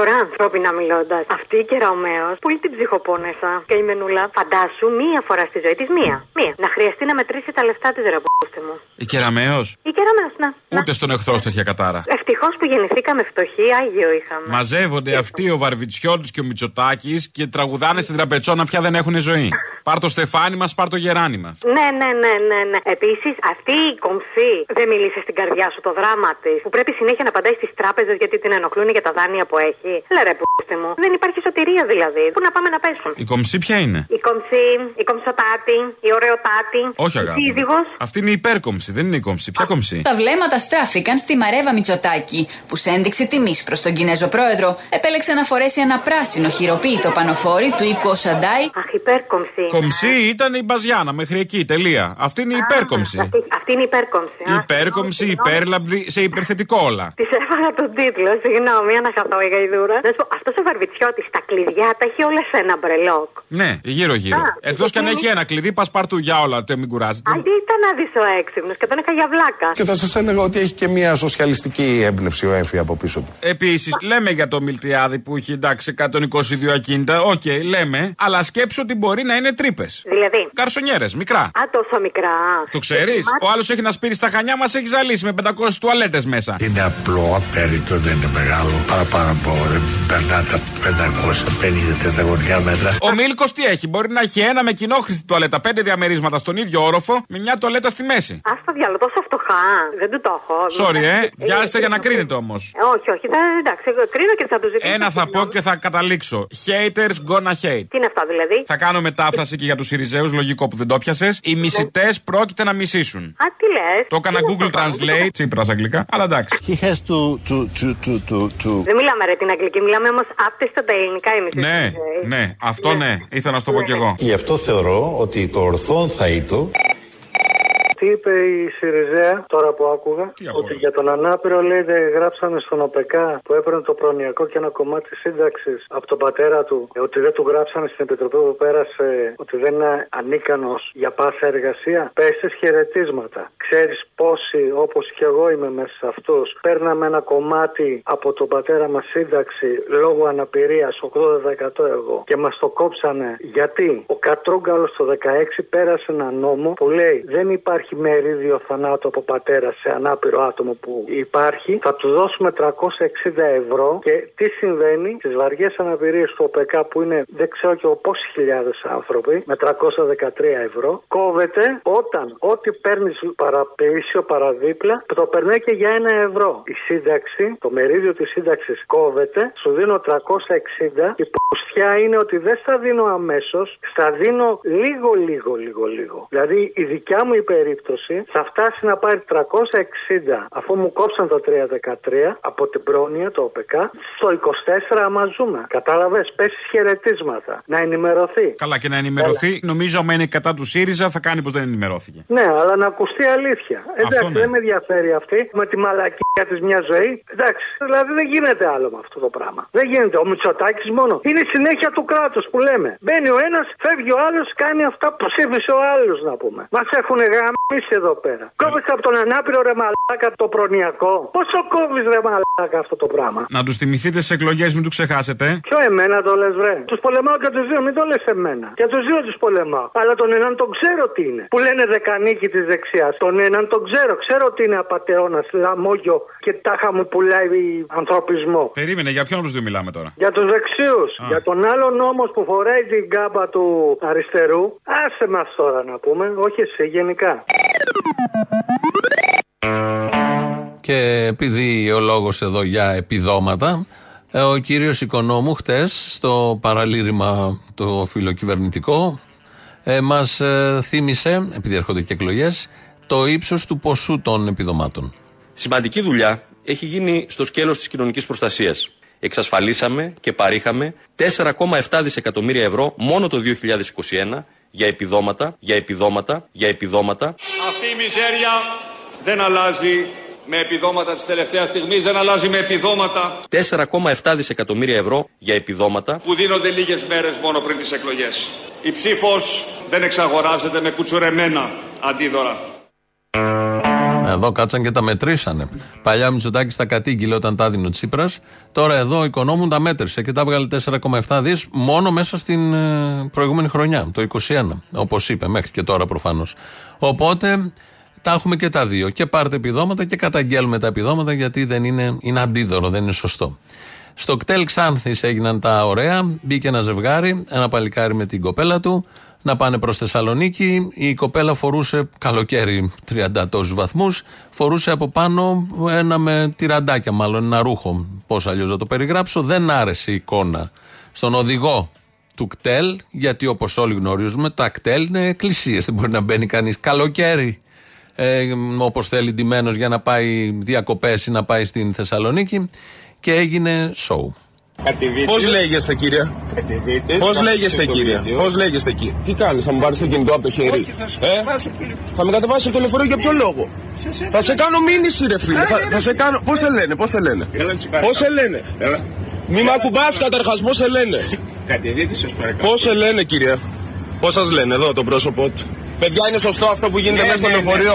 Τώρα, ανθρώπινα μιλώντας, αυτή η κεραομαίο, πολύ την ψυχοπόνεσα και η μενούλα, φαντάσου μία φορά στη ζωή της, μία. Μία. Να χρειαστεί να μετρήσει τα λεφτά της ρεμπούστε μου. Η κεραμαίο. Η κεραομαίο, να. Ούτε στον εχθρό στο είχε κατάρα. Ευτυχώς που γεννηθήκαμε φτωχοί, άγιο είχαμε. Μαζεύονται αυτοί ο Βαρβιτσιώτης και ο Μητσοτάκης και τραγουδάνε στην τραπετσόνα πια δεν έχουν ζωή. Πάρ το στεφάνι μας, πάρ το γεράνι μας. Ναι, ναι, ναι, ναι. ναι. Επίσης, αυτή η κομφή δεν μίλησε στην καρδιά σου το δράμα της, που πρέπει συνέχεια να απαντάει στις τράπεζες γιατί την ενοχλούν για τα δάνεια που έχει. Εκεί. Έλα ρε πούστε μου. Δεν υπάρχει σωτηρία δηλαδή. Πού να πάμε να πέσουν. Η κομψή ποια είναι; Η κομψή, η κομψοτάτη, η ωραιοτάτη. Όχι αγάπη. Η σύζυγος. Αυτή είναι η υπέρκομψη, δεν είναι η κομψή. Ποια κομψή; Τα βλέμματα στράφηκαν στη Μαρέβα Μητσοτάκη, που σε ένδειξη τιμής προς τον Κινέζο πρόεδρο επέλεξε να φορέσει ένα πράσινο χειροποίητο πανοφόρι του οίκου ο Σαντάι. Αχ, υπέρκομψη. Κομψή ήταν η Μπαζιάνα μέχρι εκεί, τελεία. Αυτή είναι η υπέρκομψη. Αυτή, αυτή είναι η υπέρκομψη. Η υπέρκομψη, υπέρλαμπη, σε υπερθετικό όλα. Τη έβαλα τον τίτλο, συγγνώμη, αναχαθώ η γαϊδούρα. Να σου πω, αυτός ο Βαρβιτσιώτης τα κλειδιά τα έχει όλα σε ένα μπρελόκ. Ναι, γύρω-γύρω. Α, Εκτός κι αν έχει ένα κλειδί, πασπαρτού για όλα, τε μην κουράζετε. Αντί ήταν να δεις ο έξυπνος και τον είχα για βλάκα. Και θα σας έλεγα ότι έχει και μια σοσιαλιστική έμπνευση ο Έμφυ από πίσω του. Επίσης, λέμε για το Μιλτιάδη που έχει εντάξει 122 ακίνητα. Οκ, λέμε, αλλά σκέψου ότι μπορεί να είναι τρύπες. Δηλαδή; Γκαρσονιέρες, μικρά. Α, τόσο μικρά. Το ξέρεις; Ο άλλος έχει να σπείρει στα Χανιά μας, έχει ζαλίσει με 500 τουαλέτες μέσα. Είναι απλό, απέριτο, δεν είναι μεγάλο. Παραπάνω από δεν περνά τα 550 τετραγωνικά μέτρα. Ο Μίλκος τι έχει, μπορεί να έχει ένα με κοινόχρηστη τουαλέτα, πέντε διαμερίσματα στον ίδιο όροφο, με μια τουαλέτα στη μέση. Α το διάλογο, τόσο φτωχά. Δεν του το έχω. Sorry, ε, βιάζεστε για να κρίνετε όμως. Ε, Όχι, όχι, θα, εντάξει, εγώ κρίνω και θα του ζητήσω. Ένα θα πω και θα καταλήξω. Haters gonna hate. Τι είναι αυτά δηλαδή; Θα κάνω μετάφραση και για τους Ιριζέου, λογικό που δεν το πιασε. Οι μισητές πρόκειται να μισήσουν. Α, τι λες; Το έκανα Google Translate, τσίπρας αγγλικά, αλλά εντάξει. He has to, to, to, to, to, to. Δεν μιλάμε ρε την αγγλική, μιλάμε όμως άπτεστα τα ελληνικά εμείς. Ναι, ναι, αυτό ναι, ήθελα να σου το πω κι εγώ. Γι' αυτό θεωρώ ότι το ορθόν θα ήτο Τι είπε η Σιριζέα τώρα που άκουγα, ότι για τον ανάπηρο λέει δεν γράψανε στον ΟΠΕΚΑ που έπαιρνε το προνοιακό και ένα κομμάτι σύνταξης από τον πατέρα του, ε, ότι δεν του γράψανε στην επιτροπή που πέρασε ότι δεν είναι ανίκανος για πάσα εργασία. Πέσει χαιρετίσματα. Ξέρεις πόσοι, όπως και εγώ είμαι μέσα σε αυτούς, παίρναμε ένα κομμάτι από τον πατέρα μας σύνταξη λόγω αναπηρίας, 80% εγώ, και μας το κόψανε γιατί; Ο Κατρούγκαλο το 16 πέρασε ένα νόμο που λέει δεν υπάρχει μερίδιο θανάτου από πατέρα σε ανάπηρο άτομο που υπάρχει, θα του δώσουμε 360 ευρώ και τι συμβαίνει στις βαριές αναπηρίες του ΟΠΕΚΑ που είναι δεν ξέρω και πόσοι χιλιάδες άνθρωποι με 313 ευρώ, κόβεται όταν ό,τι παίρνεις παραπλήσιο παραδίπλα το περνάει και για ένα ευρώ. Η σύνταξη, το μερίδιο της σύνταξης κόβεται, σου δίνω 360. Η πουστιά είναι ότι δεν στα δίνω αμέσως, στα δίνω λίγο, λίγο, λίγο, λίγο. Δηλαδή η δικιά μου η περίπτωση θα φτάσει να πάρει 360 αφού μου κόψαν το 313 από την πρόνοια, το ΟΠΕΚΑ, στο 24 άμα ζούμε. Κατάλαβες, πέσεις χαιρετίσματα. Να ενημερωθεί. Καλά και να ενημερωθεί, νομίζω άμα είναι κατά του ΣΥΡΙΖΑ θα κάνει πως δεν ενημερώθηκε. Ναι, αλλά να ακουστεί αλήθεια. Εντάξει, ναι. δεν με ενδιαφέρει αυτή με τη μαλακία της μιας ζωής. Εντάξει, δηλαδή δεν γίνεται άλλο με αυτό το πράγμα. Δεν γίνεται. Ο Μητσοτάκης μόνο. Είναι η συνέχεια του κράτους που λέμε. Μπαίνει ο ένας, φεύγει ο άλλος, κάνει αυτά που ψήφισε ο άλλος να πούμε. Μας έχουν γαμίσει εδώ πέρα. Κόβεις από τον ανάπηρο ρε μαλάκα το προνοιακό. Πόσο κόβεις ρε μαλάκα αυτό το πράγμα; Να τους θυμηθείτε στις εκλογές, μην τους ξεχάσετε. Ποιο εμένα το λες, βρε; Τους πολεμάω και τους δύο, μην το λες εμένα. Και τους δύο τους πολεμάω. Αλλά τον έναν τον ξέρω τι είναι. Που λένε δεκανίκη της δεξιάς. Τον έναν τον ξέρω. Ξέρω ότι είναι απαταιώνα, λαμόγιο και τάχα μου πουλάει ανθρωπισμό. Περίμενε, για ποιον από τους δύο μιλάμε τώρα; Για τους δεξιούς. Για τον άλλον όμως που φοράει την κάμπα του αριστερού. Άσε μας τώρα να πούμε. Όχι εσύ, γενικά. Και επειδή ο λόγος εδώ για επιδόματα, ε, ο κύριος Οικονόμου χτες στο παραλήρημα το φιλοκυβερνητικό ε, μας ε, θύμισε, επειδή έρχονται και εκλογές, το ύψος του ποσού των επιδομάτων. Σημαντική δουλειά έχει γίνει στο σκέλος της κοινωνικής προστασίας. Εξασφαλίσαμε και παρήχαμε 4,7 δισεκατομμύρια ευρώ μόνο το 2021 για επιδόματα, για επιδόματα, για επιδόματα. Αυτή η μιζέρια δεν αλλάζει με επιδόματα της τελευταίας στιγμής, δεν αλλάζει με επιδόματα 4,7 δισεκατομμύρια ευρώ για επιδόματα που δίνονται λίγες μέρες μόνο πριν τις εκλογές. Η ψήφος δεν εξαγοράζεται με κουτσουρεμένα αντίδωρα. Εδώ κάτσαν και τα μετρήσανε. Παλιά ο Μητσοτάκης τα κατήγγειλε όταν τα δίνει ο Τσίπρας. Τώρα εδώ ο οικονόμου τα μέτρησε και τα βγάλε 4,7 δις μόνο μέσα στην ε, προηγούμενη χρονιά, το 2021. Όπως είπε, μέχρι και τώρα προφανώς. Οπότε τα έχουμε και τα δύο. Και πάρτε επιδόματα και καταγγέλουμε τα επιδόματα γιατί δεν είναι, είναι αντίδωρο, δεν είναι σωστό. Στο κτέλ Ξάνθης έγιναν τα ωραία. Μπήκε ένα ζευγάρι, ένα παλικάρι με την κοπέλα του. Να πάνε προς Θεσσαλονίκη. Η κοπέλα φορούσε καλοκαίρι 30 τόσου βαθμούς. Φορούσε από πάνω ένα με τυραντάκια, μάλλον ένα ρούχο. Πώς αλλιώς να το περιγράψω. Δεν άρεσε η εικόνα στον οδηγό του κτέλ, γιατί όπως όλοι γνωρίζουμε, τα κτέλ είναι εκκλησίες. Δεν μπορεί να μπαίνει κανείς καλοκαίρι ε, όπως θέλει ντυμένος για να πάει διακοπές ή να πάει στην Θεσσαλονίκη. Και έγινε σοου. Πώς λέγεστε, κύριε; Πώς λέγεστε, κύριε; Πώς λέγεστε, κύριε; Τι κάνεις, θα μου πάρεις το κινητό από το χέρι; Ε; Θα με κατεβάσει το λεωφορείο για ποιο λόγο; Θα σε κάνω μήνυση, ρε φίλε. Θα, θα σε κάνω. Πώς σε λένε, πώς σε λένε; Πώς σε λένε; Μη με ακουμπάς καταρχάς, πώς σε λένε; Πώς σε λένε, κύριε; Πώς σας λένε εδώ το πρόσωπό του; Παιδιά, είναι σωστό αυτό που γίνεται μέσα στο λεωφορείο;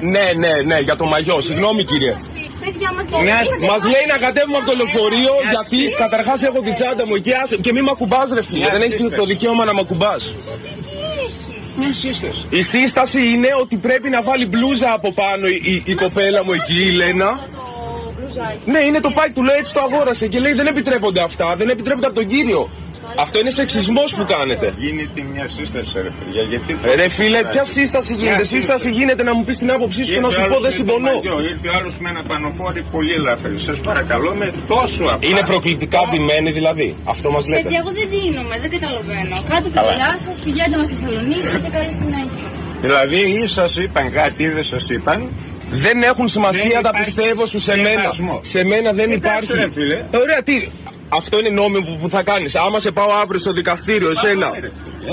Ναι, ναι, ναι, για το μαγιό. Συγγνώμη, κύριε. Μας λέει να κατέβουμε από το λεωφορείο γιατί καταρχάς έχω την τσάντα μου εκεί άσε, και μη με ακουμπάς, ρε φίλε. Δεν έχεις το δικαίωμα να με ακουμπάς. Μια σύσταση. Η σύσταση είναι ότι πρέπει να βάλει μπλούζα από πάνω η, η, η κοπέλα μου εκεί, η Λένα. Ναι, είναι το πάει του λέει έτσι το αγόρασε και λέει δεν επιτρέπονται αυτά, δεν επιτρέπονται από τον κύριο. Αυτό είναι σεξισμός που κάνετε. Γίνεται μια σύσταση, ρε παιδιά. Γιατί Ε, Ρε φίλε, ποια σύσταση γίνεται; Σύσταση γίνεται να μου πεις την άποψή σου και να σου πω δεν συμφωνώ. Ήρθε ο άλλος με ένα πανοφόρι πολύ ελαφρύ. Σας παρακαλώ με τόσο απλά. Είναι προκλητικά ντυμένη δηλαδή. Αυτό μας λέτε. Παιδιά, εγώ δεν δίνομαι, δεν καταλαβαίνω. Κάντε τη Καλά. δουλειά σας, πηγαίνετε μας στη Θεσσαλονίκη και καλή συνέχεια. Δηλαδή ή σας είπαν κάτι ή δεν σας είπαν. Δεν έχουν σημασία, Δεν τα υπάρχει πιστεύω σε μένα. σεβασμός. Σε μένα δεν Εντάξει, υπάρχει. ρε φίλε. Ε, Ωραία, τι. Αυτό είναι νόμιμο που, που θα κάνεις. Άμα σε πάω αύριο στο δικαστήριο, εσένα.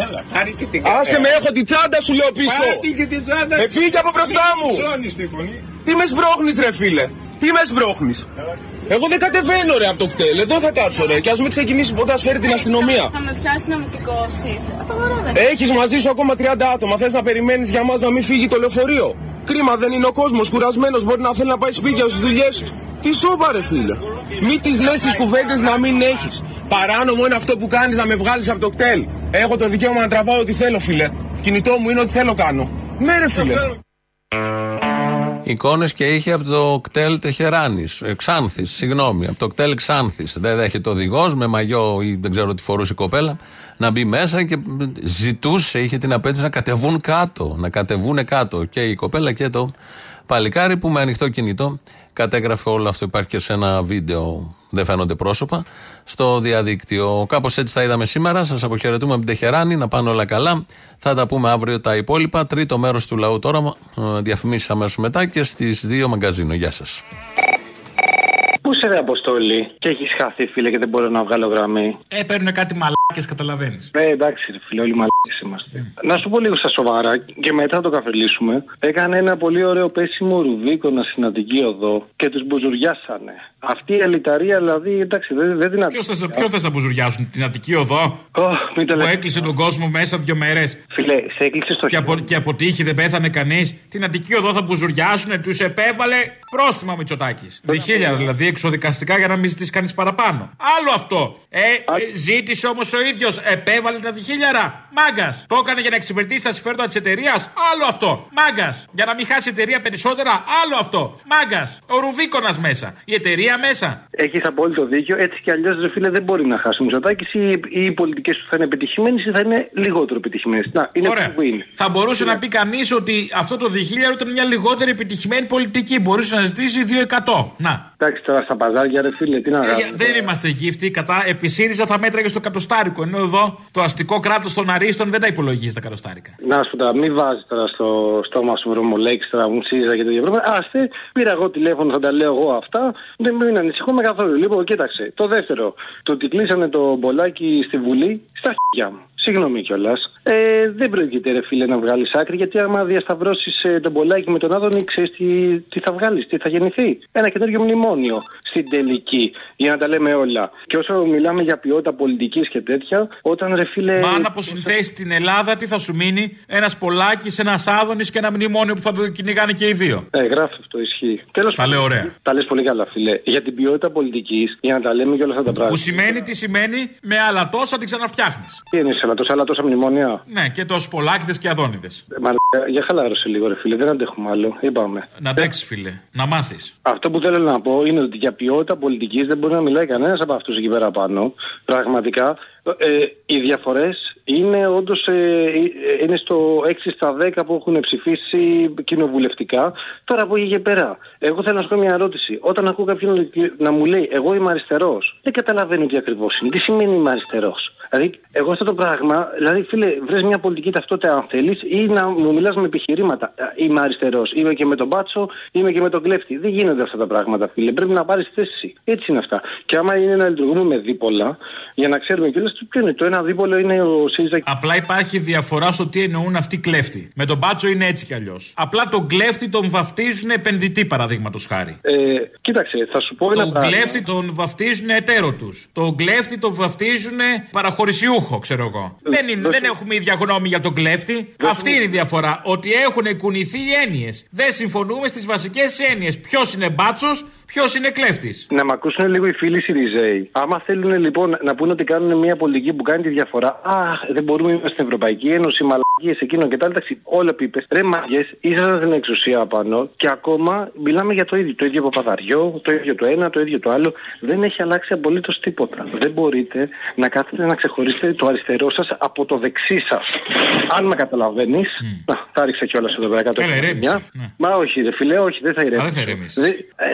Έλα, πάρει και την Άσε με, έχω την τσάντα σου, λέω πίσω. Πάρε και την τσάντα. Ε, φύγε από μπροστά μου. Ψώνεις τη φωνή. Τι με σμπρώχνεις, ρε φίλε; Τι με σμπρώχνεις; Εγώ δεν κατεβαίνω, ρε, από το κτέλ. Εδώ θα κάτσω, ρε. Και ας μην ξεκινήσει ποτέ, ας φέρει την αστυνομία. Θα με πιάσει να με σηκώσει. Απαγορεύεται. Έχεις μαζί σου ακόμα 30 άτομα. Θες να περιμένεις για μας να μην φύγει το λεωφορείο; Κρίμα δεν είναι ο κόσμος. Κουρασμένος μπορεί να θέλει να πάει σπίτια στις δουλειές του. Τι σώπα, ρε φίλε. Μη τις λες τι κουβέντες να μην έχεις. Παράνομο είναι αυτό που κάνεις να με βγάλεις από το κτέλ. Έχω το δικαίωμα να τραβάω ό,τι θέλω, φίλε. Κινητό μου είναι ό,τι θέλω κάνω. Ναι, ρε φίλε. Εικόνες και είχε από το κτέλ Τεχεράνης. Ξάνθης, συγγνώμη. Από το κτέλ Ξάνθης. Δεν δέχεται οδηγός με μαγιό ή δεν ξέρω τι φορούσε η κοπέλα να μπει μέσα και ζητούσε, είχε την απέτηση να κατεβούν κάτω. Να κατεβούν κάτω και η κοπέλα και το παλικάρι που με ανοιχτό κινητό κατέγραφε όλο αυτό. Υπάρχει και σε ένα βίντεο, δεν φαίνονται πρόσωπα, στο διαδίκτυο. Κάπως έτσι τα είδαμε σήμερα. Σας αποχαιρετούμε από την Τεχεράνη, να πάνε όλα καλά. Θα τα πούμε αύριο τα υπόλοιπα. Τρίτο μέρος του λαού τώρα, ε, διαφημίσεις αμέσως μετά και στις 2 μαγκαζίνο. Γεια σας. Πού σε ρε Αποστόλη; Και έχεις χαθεί φίλε και δεν μπορώ να βγάλω γραμμή. Ε, παίρνουν κάτι μαλάκες, καταλαβαίνεις. Ε, εντάξει, ρε φίλε, όλοι μαλάκες είμαστε. Να σου πω λίγο στα σοβαρά και μετά το καφελίσουμε. Έκανε ένα πολύ ωραίο πέσιμο ρουβίκονα στην Αττική Οδό και τους μπουζουριάσανε. Αυτή η ελιταρία δηλαδή, εντάξει, δεν, δεν την Ποιος θε ποιο θες να μπουζουριάσουν, την Αττική Οδό. που έκλεισε τον κόσμο μέσα δύο μέρες; Φίλε, σε έκλεισε στο και από, και από τύχη δεν πέθανε κανείς; Την Αττική Οδό θα μπουζουριάσουν, τους επέβαλε πρόστιμα Μητσοτάκης. Διχίλια δηλαδή εξοδικαστικά για να μην ζητήσει κανείς παραπάνω. Άλλο αυτό. Ε, ε, ζήτησε όμως ο ίδιος, επέβαλε τα διχίλιαρα. Μάγκας. Το έκανε για να εξυπηρετήσει τα συμφέροντα της εταιρείας. Άλλο αυτό. Μάγκας. Για να μην χάσει η εταιρεία περισσότερα. Άλλο αυτό. Μάγκας. Ο Ρουβίκονας μέσα. Η εταιρεία μέσα. Έχεις απόλυτο δίκιο. Έτσι κι αλλιώς, ρε φίλε, δεν μπορεί να χάσει ο Μητσοτάκη ή, ή οι πολιτικές τους θα είναι επιτυχημένες ή θα είναι λιγότερο επιτυχημένες. Να, είναι Ωραία. αυτό που είναι. Θα μπορούσε να πει κανείς ότι αυτό το διχίλιαρο ήταν μια λιγότερη επιτυχημένη πολιτική. Μπορούσε να ζητήσει 2%. Να. Εντάξει τώρα στα παζάρια, ρε φίλε, τι να Ε, κάνουμε. δεν είμαστε γύφτοι. Κατά επί ΣΥΡΙΖΑ θα μέτραγε στο κατοστάρικο. Ενώ εδώ το αστικό κράτος των Αρίστων δεν τα υπολογίζει τα κατοστάρικα. Να σου πω τώρα, μην βάζεις τώρα στο στόμα σου βρωμολέξει τώρα μου ΣΥΡΙΖΑ και το Ευρώπη. Άστε, πήρα εγώ τηλέφωνο, θα τα λέω εγώ αυτά. Δεν μην ανησυχούμε καθόλου. Λοιπόν, κοίταξε. Το δεύτερο, το ότι κλείσανε το μπολάκι στη Βουλή, στα χέρια μου. Συγγνώμη κιόλας. Ε, δεν πρόκειται, ρε φίλε, να βγάλεις άκρη, γιατί άμα διασταυρώσεις ε, τον μπολάκι με τον Άδωνη, ξέρεις τι, τι θα βγάλεις, τι θα γεννηθεί. Ένα καινούριο μνημόνιο στην τελική, για να τα λέμε όλα. Και όσο μιλάμε για ποιότητα πολιτικής και τέτοια, όταν ρε φίλε. Μα αν αποσυνθέσεις την Ελλάδα, τι θα σου μείνει, ένας Πολάκης, ένας Άδωνης και ένα μνημόνιο που θα το κυνηγάνε και οι δύο. Ε, γράφει αυτό, ισχύει. Τέλος Τα λέω ωραία. Τα λες πολύ καλά, φίλε. Για την ποιότητα πολιτικής, για να τα λέμε και όλα αυτά τα πράγματα. Που σημαίνει τι σημαίνει, με άλλα τόσα την ξαναφτιάχνεις. Τι είναι σε τόσα άλλα τόσα μνημόνια; Σωστά. Ναι, και το Σπολάκηδε και Αδόνιδες. Μα ρε, για χαλάρωσε λίγο, ρε φίλε, δεν αντέχουμε άλλο. Είπαμε. Να αντέξεις, φίλε. Να μάθεις. Αυτό που θέλω να πω είναι ότι για ποιότητα πολιτικής δεν μπορεί να μιλάει κανένας από αυτούς εκεί πέρα πάνω. Πραγματικά. Ε, οι διαφορές είναι όντως ε, είναι στο 6 στα 10 που έχουν ψηφίσει κοινοβουλευτικά. Τώρα από εκεί και πέρα, εγώ θέλω να σου κάνω μια ερώτηση. Όταν ακούω κάποιον να μου λέει Εγώ είμαι αριστερός, δεν καταλαβαίνω τι ακριβώς είναι. Τι σημαίνει είμαι αριστερός; Δηλαδή, εγώ αυτό το πράγμα, δηλαδή, φίλε, βρες μια πολιτική ταυτότητα αν θέλεις ή να μου μιλάς με επιχειρήματα. Ε, Είμαι αριστερός, είμαι και με τον μπάτσο, είμαι και με τον κλέφτη. Δεν γίνονται αυτά τα πράγματα, φίλε. Πρέπει να πάρεις θέση. Έτσι είναι αυτά. Και άμα είναι να λειτουργούμε με δίπολα, για να ξέρουμε κιόλα ποιο είναι. Το ένα δίπολο είναι ο ΣΥΡΙΖΑ. Απλά υπάρχει διαφορά στο τι εννοούν αυτοί κλέφτη. Με τον μπάτσο είναι έτσι κι αλλιώς. Απλά τον κλέφτη τον βαφτίζουν επενδυτή, παραδείγματος χάρη. Ε, κοίταξε, θα σου πω ένα Τον πράγμα. κλέφτη τον βαφτίζουν εταίρο τους. Τον κλέφτη τον βαφτίζουν παραχωρησιούχο, ξέρω εγώ. Δεν, είναι, δεν έχουμε ίδια γνώμη για τον κλέφτη. Αυτή είναι η διαφορά. Ότι έχουν κουνηθεί οι έννοιες. Δεν συμφωνούμε στις βασικές έννοιες. Ποιος είναι μπάτσος, ποιος είναι κλέφτης; Να μ' ακούσουν λίγο οι φίλοι Σιριζέοι. Άμα θέλουν λοιπόν να πούνε ότι κάνουν μια πολιτική που κάνει τη διαφορά, Αχ, δεν μπορούμε να είμαστε στην Ευρωπαϊκή Ένωση, μαλακίες εκείνο και τα άλλα. Εντάξει, όλα πίπε. Ρε μαγιέ, ήσασταν στην εξουσία απάνω και ακόμα μιλάμε για το ίδιο. Το ίδιο παπαδαριό, το ίδιο το ένα, το ίδιο το άλλο. Δεν έχει αλλάξει απολύτως τίποτα. Δεν μπορείτε να κάθετε να ξεχωρίσετε το αριστερό σας από το δεξί σας. Αν με καταλαβαίνεις. Να, θα ρίξα κιόλας εδώ πέρα κάτω. Έλα, ηρέμησε, ναι. Μα όχι, ρε φιλέ, όχι, δεν θα ηρεμήσει. Α, δεν θα ηρεμήσεις. Δεν- ε,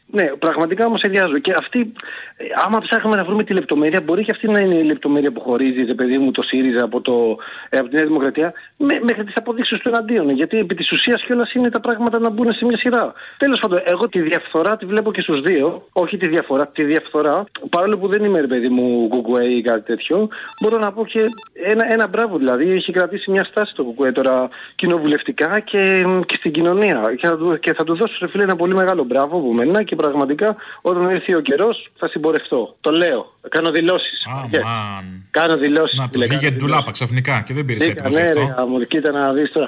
ναι, πραγματικά όμως εδιάζω. Και αυτή, ε, άμα ψάχνουμε να βρούμε τη λεπτομέρεια, μπορεί και αυτή να είναι η λεπτομέρεια που χωρίζει, ρε παιδί μου, το ΣΥΡΙΖΑ από, το, ε, από τη Νέα Δημοκρατία, με, μέχρι τις αποδείξεις του εναντίον. Γιατί επί της ουσίας κιόλας είναι τα πράγματα να μπουν σε μια σειρά. Τέλος πάντων, εγώ τη διαφθορά τη βλέπω και στους δύο. Όχι τη διαφορά, τη διαφθορά. Παρόλο που δεν είμαι, ρε παιδί μου, κουκουέ ή κάτι τέτοιο, μπορώ να πω και ένα, ένα μπράβο δηλαδή. Έχει κρατήσει μια στάση το κουκουέ τώρα κοινοβουλευτικά και, και στην κοινωνία. Και θα, του, και θα του δώσω, ρε φίλε, ένα πολύ μεγάλο μπράβο από μένα και πραγματικά όταν έρθει ο καιρός θα συμπορευτώ. Το λέω. Κάνω δηλώσεις. Αμάν. Κάνω δηλώσεις. Να του βγήκε ντουλάπα ξαφνικά και δεν πήρε έτοιμο γι' Ναι, αυτό. ρε, γάμο, κοίτα να δεις τώρα.